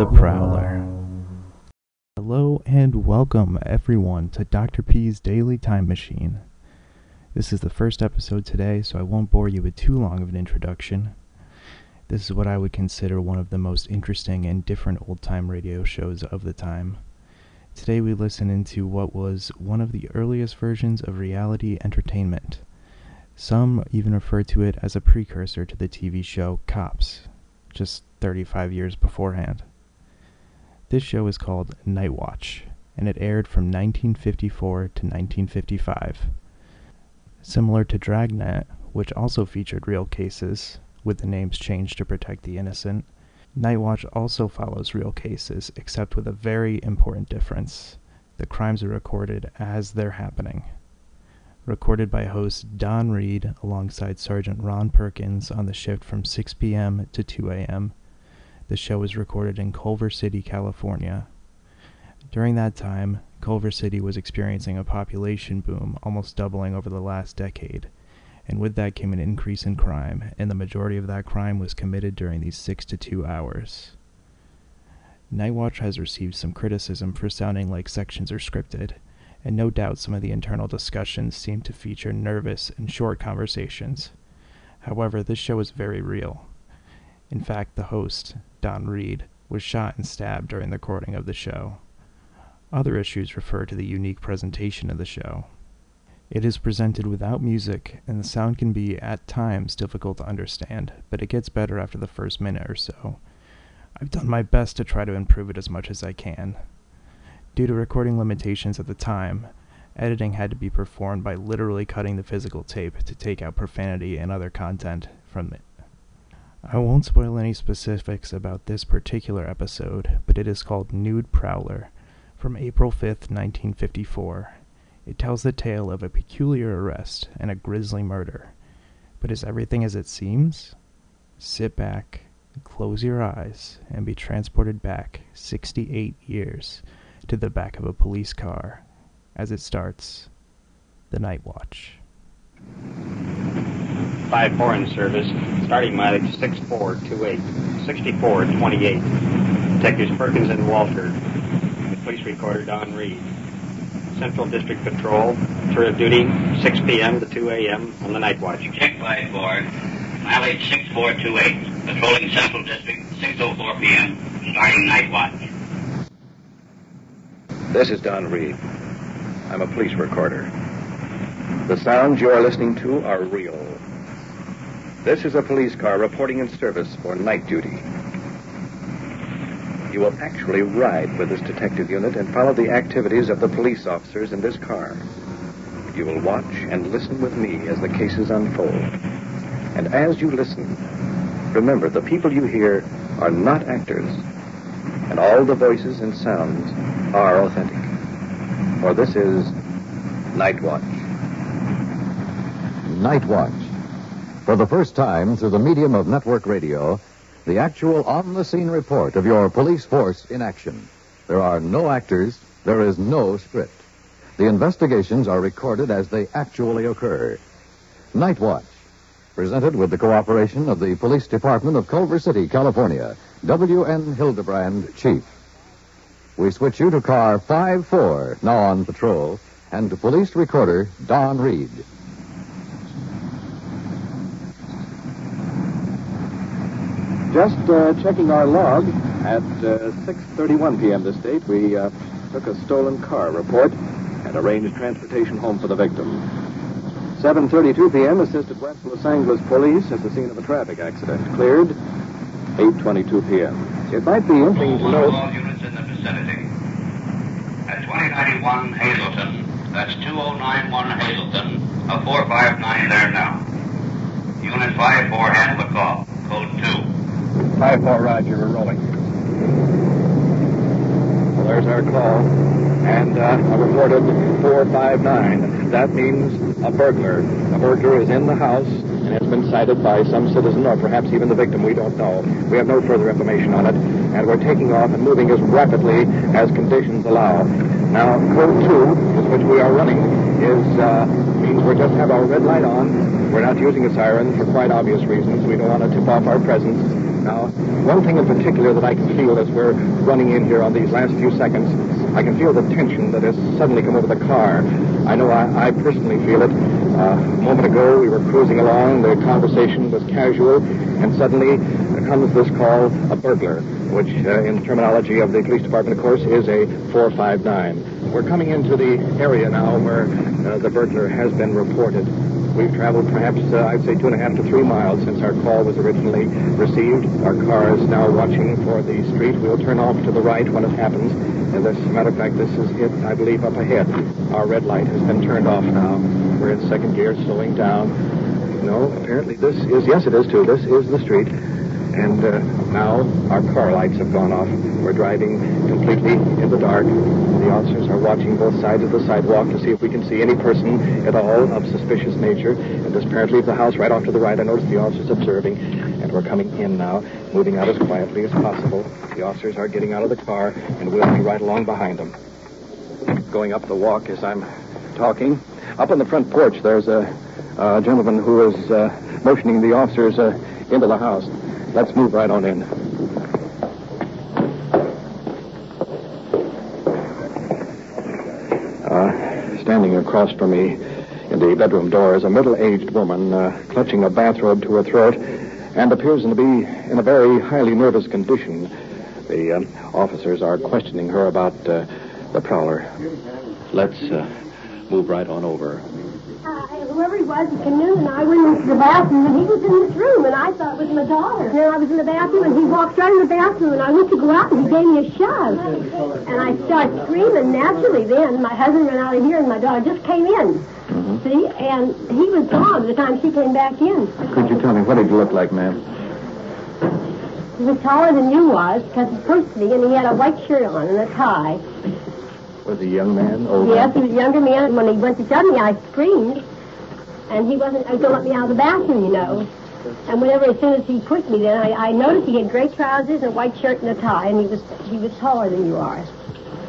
The Prowler. Hello and welcome everyone to Dr. P's Daily Time Machine. This is the first episode today, so I won't bore you with too long of an introduction. This is what I would consider one of the most interesting and different old time radio shows of the time. Today we listen into what was one of the earliest versions of reality entertainment. Some even refer to it as a precursor to the TV show Cops, just 35 years beforehand. This show is called Night Watch, and it aired from 1954 to 1955. Similar to Dragnet, which also featured real cases, with the names changed to protect the innocent, Night Watch also follows real cases, except with a very important difference. The crimes are recorded as they're happening recorded by host Donn Reid alongside Sergeant Ron Perkins on the shift from 6 p.m. to 2 a.m. The show was recorded in Culver City, California. During that time, Culver City was experiencing a population boom, almost doubling over the last decade, and with that came an increase in crime, and the majority of that crime was committed during these 6 to 2 hours. Night Watch has received some criticism for sounding like sections are scripted, and no doubt some of the internal discussions seem to feature nervous and short conversations. However, this show is very real. In fact, the host, Donn Reid, was shot and stabbed during the recording of the show. Other issues refer to the unique presentation of the show. It is presented without music, and the sound can be, at times, difficult to understand, but it gets better after the first minute or so. I've done my best to try to improve it as much as I can. Due to recording limitations at the time, editing had to be performed by literally cutting the physical tape to take out profanity and other content from it. I won't spoil any specifics about this particular episode, but it is called Nude Prowler from April 5th, 1954. It tells the tale of a peculiar arrest and a grisly murder. But is everything as it seems? Sit back, close your eyes, and be transported back 68 years to the back of a police car as it starts the night watch. 5-4 in service, starting mileage 6428, 6428. Detectives Perkins and Walter, the police recorder Donn Reid. Central District Patrol, tour of duty 6 p.m. to 2 a.m. on the night watch. Check 5-4, mileage 6428, patrolling Central District, 6.04 p.m., starting night watch. This is Donn Reid. I'm a police recorder. The sounds you are listening to are real. This is a police car reporting in service for night duty. You will actually ride with this detective unit and follow the activities of the police officers in this car. You will watch and listen with me as the cases unfold. And as you listen, remember the people you hear are not actors, and all the voices and sounds are authentic. For this is Night Watch. Night Watch. For the first time through the medium of network radio, the actual on the scene report of your police force in action. There are no actors, there is no script. The investigations are recorded as they actually occur. Night Watch, presented with the cooperation of the Police Department of Culver City, California. W.N. Hildebrand, Chief. We switch you to car 5-4, now on patrol, and to police recorder Donn Reid. Just uh, checking our log at uh, 6:31 p.m. this date, we uh, took a stolen car report and arranged transportation home for the victim. 7:32 p.m. assisted West Los Angeles police at the scene of a traffic accident. Cleared. 8:22 p.m. It might be interesting to note. All units in the vicinity. At 2091 Hazleton, that's 2091 Hazleton, a 459 there now. Unit 5-4, handle the call. Code 2. 5-4, Roger, we're rolling. Well, there's our call. And uh, I reported 459. That means a burglar. A burglar is in the house and has been sighted by some citizen or perhaps even the victim. We don't know. We have no further information on it. And we're taking off and moving as rapidly as conditions allow. Now, code 2, is which we are running, is uh, means we just have our red light on. We're not using a siren for quite obvious reasons. We don't want to tip off our presence. Now, one thing in particular that I can feel as we're running in here on these last few seconds, I can feel the tension that has suddenly come over the car. I know I, I personally feel it. Uh, a moment ago, we were cruising along, the conversation was casual, and suddenly there comes this call, a burglar, which uh, in terminology of the police department, of course, is a 459. We're coming into the area now where uh, the burglar has been reported. We've traveled perhaps, uh, I'd say, two and a half to three miles since our call was originally received. Our car is now watching for the street. We'll turn off to the right when it happens. And as a matter of fact, this is it, I believe, up ahead. Our red light has been turned off now. We're in second gear, slowing down. No, apparently this is, yes, it is too. This is the street. And uh, now our car lights have gone off. We're driving completely in the dark. The officers are watching both sides of the sidewalk to see if we can see any person at all of suspicious nature. And this apparently is the house right off to the right. I notice the officers observing. And we're coming in now, moving out as quietly as possible. The officers are getting out of the car, and we'll be right along behind them. Going up the walk as I'm talking. Up on the front porch, there's a, a gentleman who is uh, motioning the officers uh, into the house. Let's move right on in. Uh, standing across from me in the bedroom door is a middle-aged woman uh, clutching a bathrobe to her throat and appears to be in a very highly nervous condition. The uh, officers are questioning her about uh, the prowler. Let's uh, move right on over. Whoever he was, he came in and I went into the bathroom and he was in this room and I thought it was my daughter. And then I was in the bathroom and he walked right in the bathroom and I went to go out and he gave me a shove. And I started screaming naturally then. My husband ran out of here and my daughter just came in. Mm-hmm. See? And he was gone by the time she came back in. Could you tell me what did he look like, ma'am? He was taller than you was because he pushed me and he had a white shirt on and a tie. Was he a young man? Old Yes, he was a younger man. And when he went to shove me, I screamed. And he wasn't going to let me out of the bathroom, you know. And whenever, as soon as he pushed me, then I, I noticed he had gray trousers and a white shirt and a tie, and he was he was taller than you are.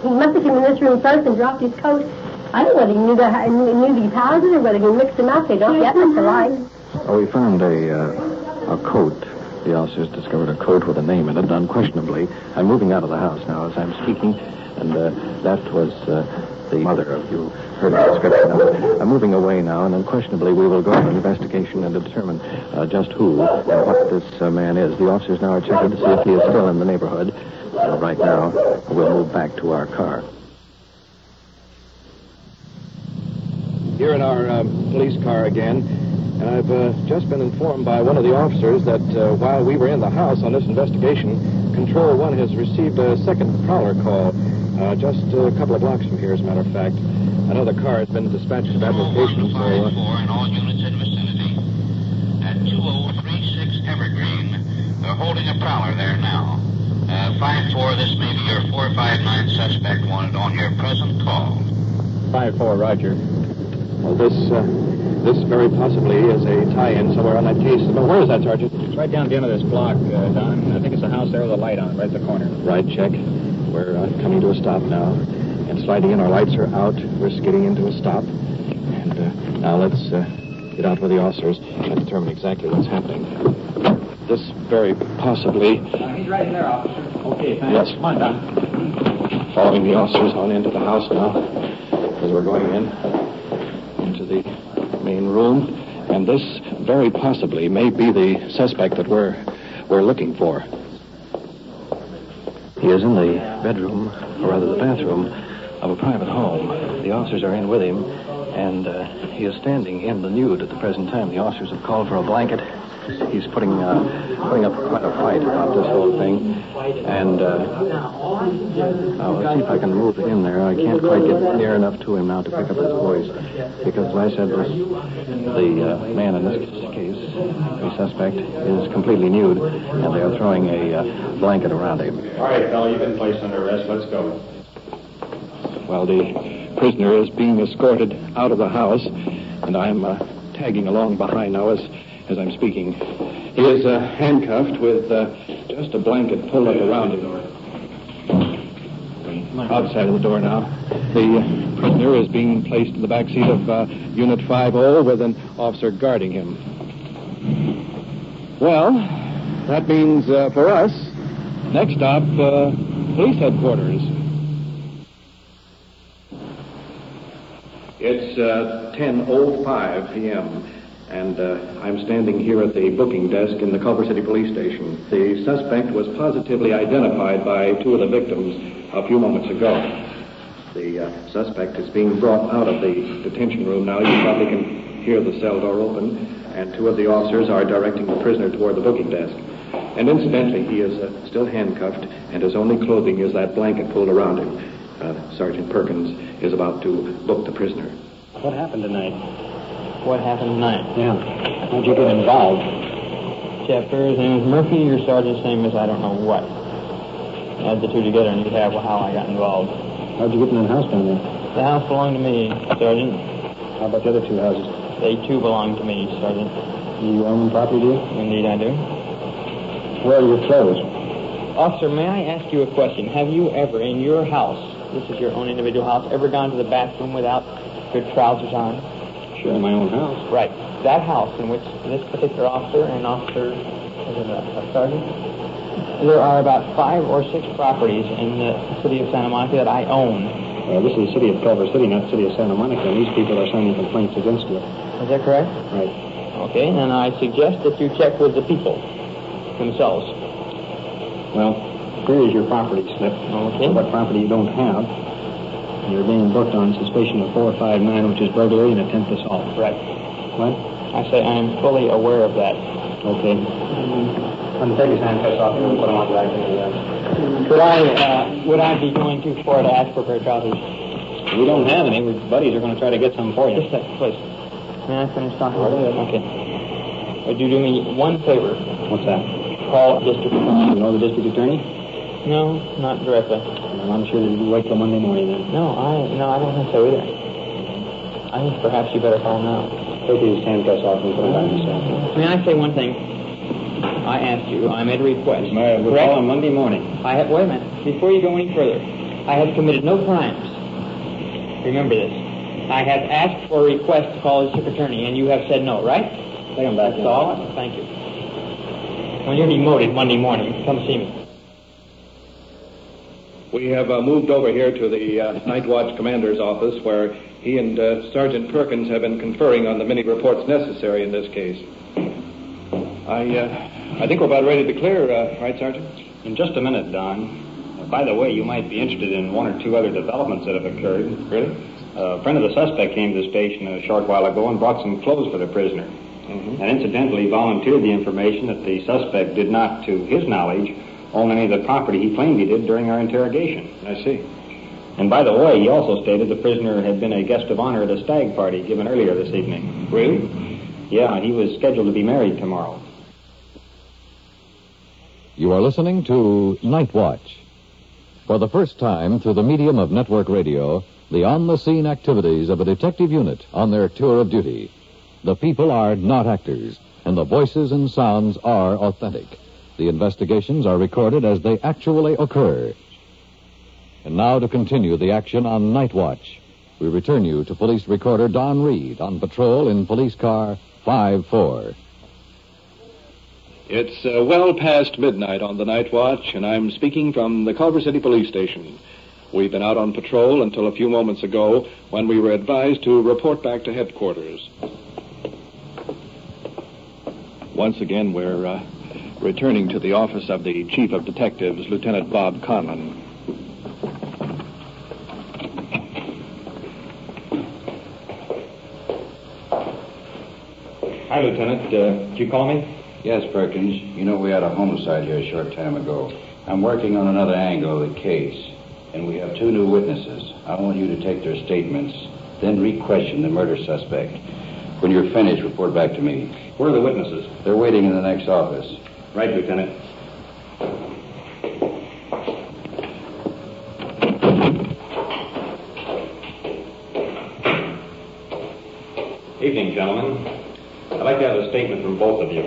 He must have come in this room first and dropped his coat. I don't know whether he knew, the, knew, these houses or whether he mixed them up. They don't get much alike. Oh, we found a uh, a coat. The officers discovered a coat with a name in it, unquestionably. I'm moving out of the house now as I'm speaking, and uh, that was uh, the mother of you. I'm moving away now, and unquestionably we will go on an investigation and determine uh, just who and what this uh, man is. The officers now are checking to see if he is still in the neighborhood. Uh, right now, we'll move back to our car. Here in our um, police car again, and I've uh, just been informed by one of the officers that uh, while we were in the house on this investigation, Control One has received a second prowler call uh, just a couple of blocks from here, as a matter of fact. Another car has been dispatched to that location, so. Uh, and all units in vicinity. At 2036 Evergreen, they're holding a prowler there now. Uh, 5-4, this may be your 459 suspect wanted on your present call. 5-4, Roger. Well, this, uh, this very possibly is a tie-in somewhere on that case. But where is that, Sergeant? It's right down at the end of this block, uh, Don. I think it's a house there with a light on, right at the corner. Right, check. We're uh, coming to a stop now. And sliding in, our lights are out. We're skidding into a stop. And uh, now let's uh, get out with the officers and determine exactly what's happening. This very possibly, Uh, he's right there, officer. Okay, Yes. Come on, Don. following the officers on into the house now, as we're going in into the main room. And this very possibly may be the suspect that we're we're looking for. He is in the bedroom, or rather the bathroom, of a private home. The officers are in with him, and uh, he is standing in the nude at the present time. The officers have called for a blanket. He's putting uh, putting up quite a fight about this whole thing, and uh, let's see if I can move in there. I can't quite get near enough to him now to pick up his voice, because as I said, this, the uh, man in this case, the suspect, is completely nude, and they are throwing a uh, blanket around him. All right, fella, you've been placed under arrest. Let's go. Well, the prisoner is being escorted out of the house, and I'm uh, tagging along behind now as, as I'm speaking. He is uh, handcuffed with uh, just a blanket pulled up around him. Outside of the door now. The uh, prisoner is being placed in the back seat of uh, Unit 50 with an officer guarding him. Well, That means for us, next stop, police headquarters. It's uh, 10.05 p.m., and uh, I'm standing here at the booking desk in the Culver City Police Station. The suspect was positively identified by two of the victims a few moments ago. The uh, suspect is being brought out of the detention room now. You probably can hear the cell door open, and two of the officers are directing the prisoner toward the booking desk. And incidentally, he is uh, still handcuffed, and his only clothing is that blanket pulled around him. Uh, Sergeant Perkins is about to book the prisoner. What happened tonight? What happened tonight? Yeah. How'd you get involved? Chapter, his name is Murphy, your sergeant's name is I don't know what. Add the two together and you have how I got involved. How'd you get in that house down there? The house belonged to me, Sergeant. How about the other two houses? They too belong to me, Sergeant. You own the property, do you? Indeed I do. Where are your clothes? Officer, may I ask you a question? Have you ever, in your house, this is your own individual house, ever gone to the bathroom without your trousers on? Sure, in my own house. Right. That house in which this particular officer and officer, is it a, a sergeant? There are about five or six properties in the city of Santa Monica that I own. Uh, this is the city of Culver City, not the city of Santa Monica, and these people are signing complaints against you. Is that correct? Right. Okay, and I suggest that you check with the people themselves. Well, here is your property slip. Okay. What property you don't have. You're being booked on suspicion of 459, which is burglary and attempt assault. Right. What? I say I am fully aware of that. Okay. I'm going to take his handcuffs off and put them on back in the Could I, uh, would I be going too far to ask for a pair of trousers? We don't have any. Our buddies are going to try to get some for you. Just a second, please. May I finish talking? Okay. Would you do me one favor? What's that? Call district You know the district attorney? No, not directly. Well, I'm sure you'll wait till Monday morning then. No, I no, I don't think so either. I think perhaps you better call him now. Take these handcuffs off and put them back in the cell. May I say one thing? I asked you. I made a request. We'll call on Monday morning. I have. Wait a minute. Before you go any further, I have committed no crimes. Remember this. I have asked for a request to call the district attorney, and you have said no, right? Take him back That's all. Thank you. When you're demoted Monday morning, come see me. We have uh, moved over here to the uh, Night Watch Commander's office where he and uh, Sergeant Perkins have been conferring on the many reports necessary in this case. I, uh, I think we're about ready to clear, uh, right, Sergeant? In just a minute, Don. Uh, by the way, you might be interested in one or two other developments that have occurred. Really? A friend of the suspect came to the station a short while ago and brought some clothes for the prisoner. Mm-hmm. And incidentally volunteered the information that the suspect did not, to his knowledge, own any of the property he claimed he did during our interrogation. I see. And by the way, he also stated the prisoner had been a guest of honor at a stag party given earlier this evening. Really? Yeah, he was scheduled to be married tomorrow. You are listening to Night Watch. For the first time, through the medium of network radio, the on the scene activities of a detective unit on their tour of duty. The people are not actors, and the voices and sounds are authentic. The investigations are recorded as they actually occur. And now to continue the action on Night Watch, we return you to police recorder Donn Reid on patrol in police car 5-4. It's uh, well past midnight on the night watch, and I'm speaking from the Culver City Police Station. We've been out on patrol until a few moments ago when we were advised to report back to headquarters. Once again, we're uh, returning to the office of the Chief of Detectives, Lieutenant Bob Conlon. Hi, Lieutenant. Uh, did you call me? Yes, Perkins. You know, we had a homicide here a short time ago. I'm working on another angle of the case, and we have two new witnesses. I want you to take their statements, then re-question the murder suspect. When you're finished, report back to me. Where are the witnesses? They're waiting in the next office. Right, Lieutenant. Evening, gentlemen. I'd like to have a statement from both of you.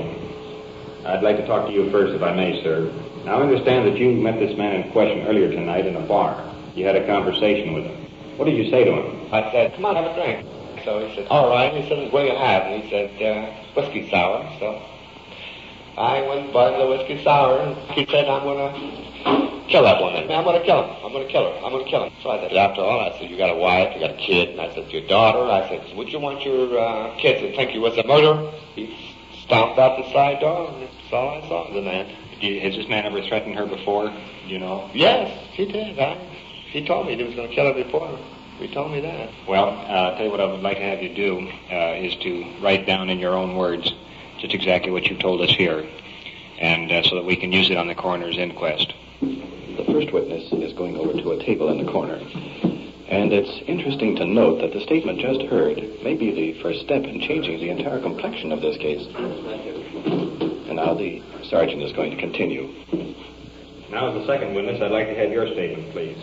I'd like to talk to you first, if I may, sir. Now, I understand that you met this man in question earlier tonight in a bar. You had a conversation with him. What did you say to him? I said, come on, have a drink. So he said, all right. He said, what do you have? And he said, uh, whiskey sour. So I went and bought the whiskey sour, and he said, I'm going to kill that woman. I'm going to kill him. I'm going to kill her. I'm going to kill him. So I said, after all, I said, you got a wife, you got a kid, and I said, your daughter. I said, would you want your uh, kids to think you was a murderer? He stomped out the side door, and that's all I saw of the man. Has this man ever threatened her before? You know? Yes, he did. I, he told me he was going to kill her before. He told me that. Well, uh, I'll tell you what I would like to have you do uh, is to write down in your own words just exactly what you told us here, and uh, so that we can use it on the coroner's inquest. The first witness is going over to a table in the corner. And it's interesting to note that the statement just heard may be the first step in changing the entire complexion of this case. And now the sergeant is going to continue. Now, as the second witness, I'd like to have your statement, please.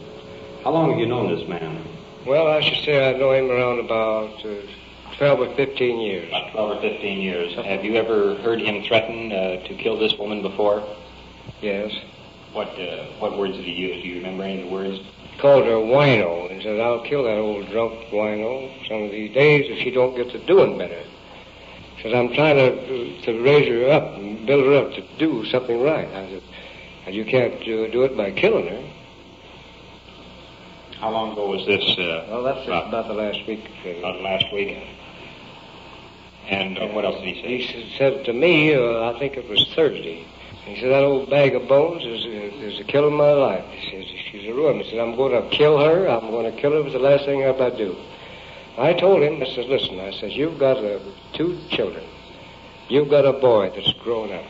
How long have you known this man? Well, I should say I know him around about uh, 12 or 15 years. About 12 or 15 years. Have you ever heard him threaten uh, to kill this woman before? Yes. What uh, what words did he use? Do you remember any of the words? Called her wino and said, I'll kill that old drunk wino some of these days if she don't get to doing better. He Says, I'm trying to, to raise her up and build her up to do something right. I said, and you can't do, do it by killing her. How long ago was this? Uh, well, that's about, about the last week. About last week. And uh, what else did he say? He said to me, uh, I think it was Thursday. He said, that old bag of bones is, is, is the kill of my life. He says, she's a ruin. He said, I'm going to kill her. I'm going to kill her. It was the last thing I do. I told him, I said, listen, I said, you've got uh, two children. You've got a boy that's grown up.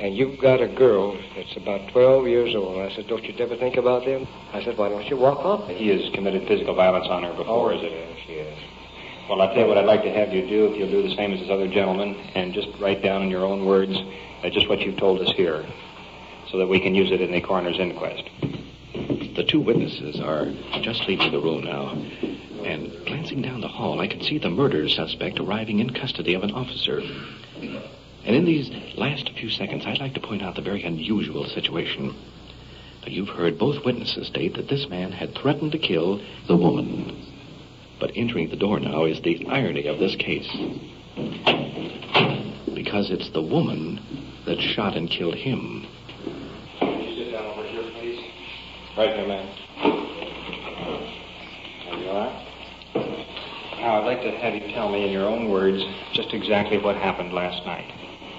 And you've got a girl that's about 12 years old. I said, don't you ever think about them? I said, why don't you walk off? He has committed physical violence on her before, oh, is it? Yes, yes. Well, I'll tell you what I'd like to have you do, if you'll do the same as this other gentleman, and just write down in your own words uh, just what you've told us here, so that we can use it in the coroner's inquest. The two witnesses are just leaving the room now. And glancing down the hall, I could see the murder suspect arriving in custody of an officer. And in these last few seconds, I'd like to point out the very unusual situation. You've heard both witnesses state that this man had threatened to kill the woman. But entering the door now is the irony of this case. Because it's the woman that shot and killed him. Sit down over here, please. Right there, man. Are you all right? Now, I'd like to have you tell me in your own words just exactly what happened last night.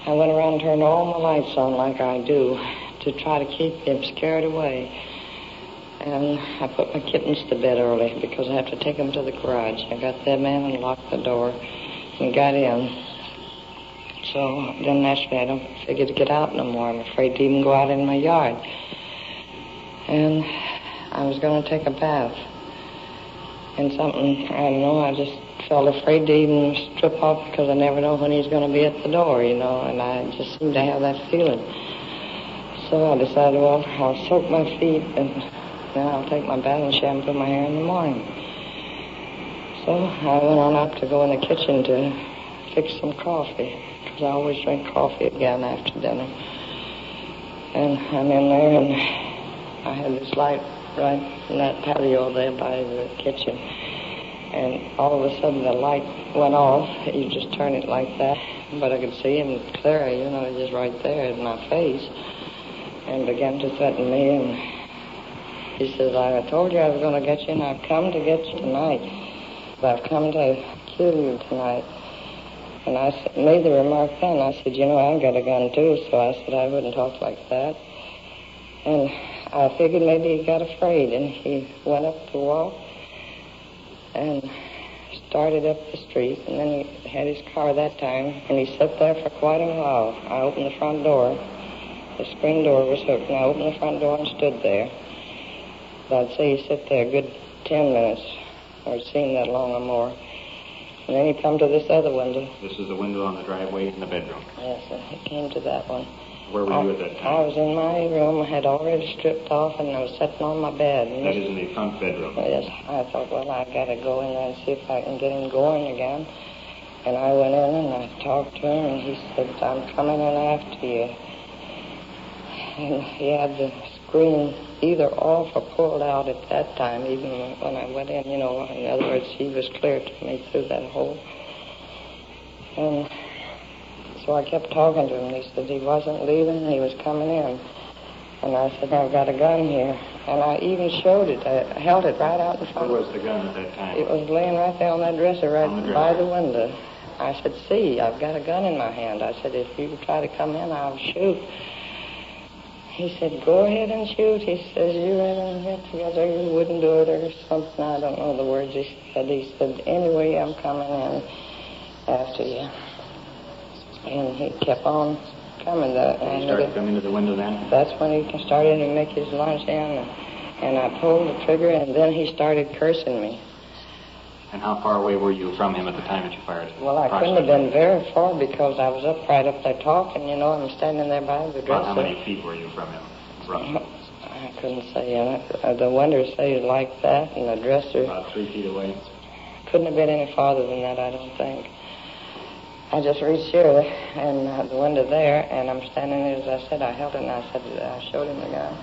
I went around and turned all my lights on like I do to try to keep them scared away. And I put my kittens to bed early because I have to take them to the garage. I got them in and locked the door and got in. So then naturally I don't figure to get out no more. I'm afraid to even go out in my yard. And I was going to take a bath. And something, I don't know, I just felt afraid to even strip off because I never know when he's going to be at the door, you know, and I just seemed to have that feeling. So I decided, well, I'll soak my feet and then I'll take my bath and shampoo my hair in the morning. So I went on up to go in the kitchen to fix some coffee because I always drink coffee again after dinner. And I'm in there and I had this light right in that patio there by the kitchen. And all of a sudden the light went off. You just turn it like that. But I could see him clear, you know, just right there in my face. And began to threaten me. And he says, I told you I was going to get you, and I've come to get you tonight. But I've come to kill you tonight. And I made the remark then. I said, you know, I've got a gun too. So I said I wouldn't talk like that. And I figured maybe he got afraid, and he went up the wall and started up the street, and then he had his car that time, and he sat there for quite a while. I opened the front door. The screen door was hooked, and I opened the front door and stood there. I'd say he sat there a good ten minutes, or it seemed that long or more. And then he come to this other window. This is the window on the driveway in the bedroom. Yes, and he came to that one. Where were you at that time? I was in my room. I had already stripped off, and I was sitting on my bed. And That is in the front bedroom. Yes, I thought, well, I've got to go in there and see if I can get him going again. And I went in and I talked to him, and he said, I'm coming in after you. And he had the screen either off or pulled out at that time, even when I went in, you know. In other words, he was clear to me through that hole. And So I kept talking to him. And he said he wasn't leaving, he was coming in. And I said, I've got a gun here. And I even showed it. I held it right out in front. Where was the gun at that time? It was laying right there on that dresser right the by the window. I said, see, I've got a gun in my hand. I said, if you try to come in, I'll shoot. He said, go ahead and shoot. He says, you haven't get together, you wouldn't do it or something. I don't know the words he said. He said, anyway, I'm coming in after you. And he kept on coming. The, he and start the- coming to the window then? that's when he started to make his lunge in. And, and I pulled the trigger, and then he started cursing me. And how far away were you from him at the time that you fired? Well, I couldn't have been very far because I was up right up there talking, you know. I'm standing there by the About how many feet were you from him? Roughly. I couldn't say. Uh, the windows say like that, and the dresser About three feet away. couldn't have been any farther than that, I don't think. I just reached here and uh, the window there, and I'm standing there. As I said, I held it, and I said, I showed him the gun,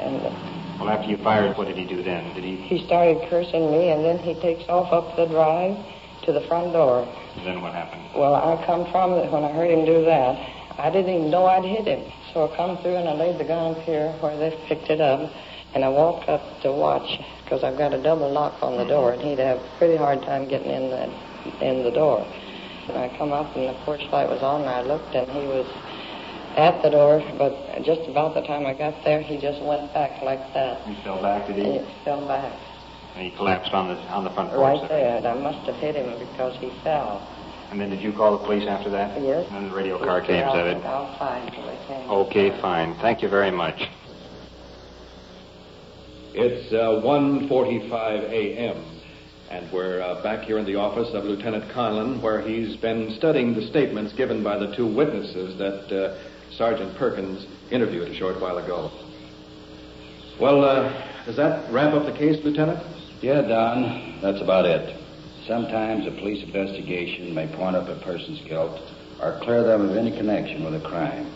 and uh, Well, after you fired, what did he do then? Did he? he started cursing me, and then he takes off up the drive to the front door. Then what happened? Well, I come from it when I heard him do that. I didn't even know I'd hit him. So I come through and I laid the gun up here where they picked it up, and I walked up to watch because I've got a double lock on the door, and he'd have a pretty hard time getting in the in the door. And I come up and the porch light was on, and I looked, and he was at the door, but just about the time I got there, he just went back like that. He fell back, did he? He fell back And he collapsed on the on the front porch. right there, and I must have hit him because he fell. And then did you call the police after that? Yes. And the radio car came, said it. Outside, so they came. Okay, fine. Thank you very much. It's uh, 1.45 a.m., and we're uh, back here in the office of Lieutenant Conlon, where he's been studying the statements given by the two witnesses that uh, Sergeant Perkins interviewed a short while ago. Well, uh, does that wrap up the case, Lieutenant? Yeah, Don, that's about it. Sometimes a police investigation may point up a person's guilt or clear them of any connection with a crime.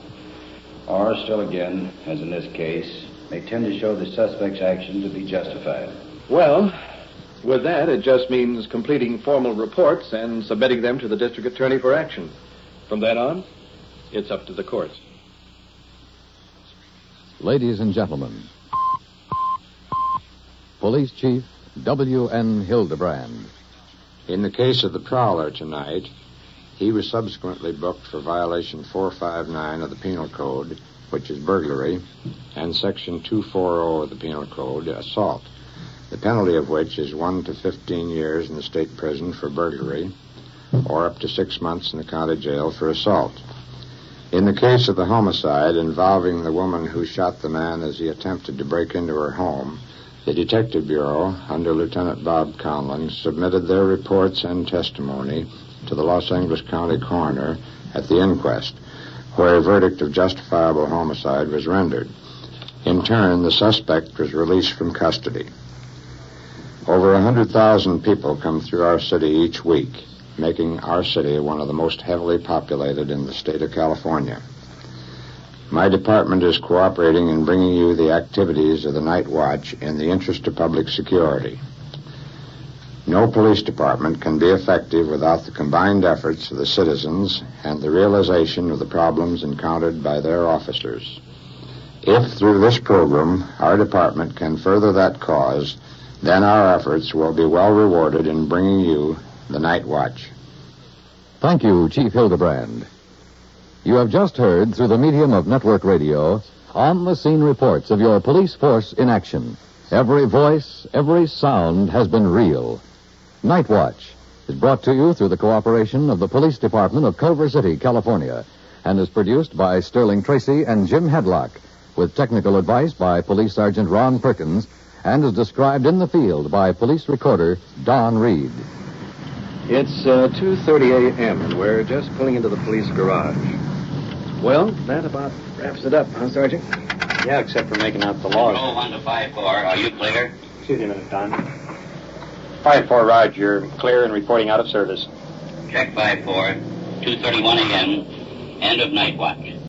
Or, still again, as in this case, may tend to show the suspect's action to be justified. Well, with that, it just means completing formal reports and submitting them to the district attorney for action. From then on, it's up to the courts. Ladies and gentlemen, Police Chief W.N. Hildebrand. In the case of the prowler tonight, he was subsequently booked for violation 459 of the Penal Code, which is burglary, and section 240 of the Penal Code, assault, the penalty of which is 1 to 15 years in the state prison for burglary, or up to six months in the county jail for assault. In the case of the homicide involving the woman who shot the man as he attempted to break into her home, the Detective Bureau, under Lieutenant Bob Conlon, submitted their reports and testimony to the Los Angeles County coroner at the inquest, where a verdict of justifiable homicide was rendered. In turn, the suspect was released from custody. Over a 100,000 people come through our city each week, making our city one of the most heavily populated in the state of California. My department is cooperating in bringing you the activities of the night watch in the interest of public security. No police department can be effective without the combined efforts of the citizens and the realization of the problems encountered by their officers. If through this program our department can further that cause, then our efforts will be well rewarded in bringing you the night watch. Thank you, Chief Hildebrand. You have just heard, through the medium of network radio, on the scene reports of your police force in action. Every voice, every sound has been real. Night Watch is brought to you through the cooperation of the Police Department of Culver City, California, and is produced by Sterling Tracy and Jim Headlock, with technical advice by Police Sergeant Ron Perkins, and is described in the field by police recorder Donn Reid. It's uh, 2.30 a.m., and we're just pulling into the police garage. Well, that about wraps it up, huh, Sergeant? Yeah, except for making out the laws. Control 1 to 5 4. Are you clear? Excuse me a minute, Don. 5-4, Rod, you're clear and reporting out of service. Check 5 4. 2.31 a.m. End of night watch.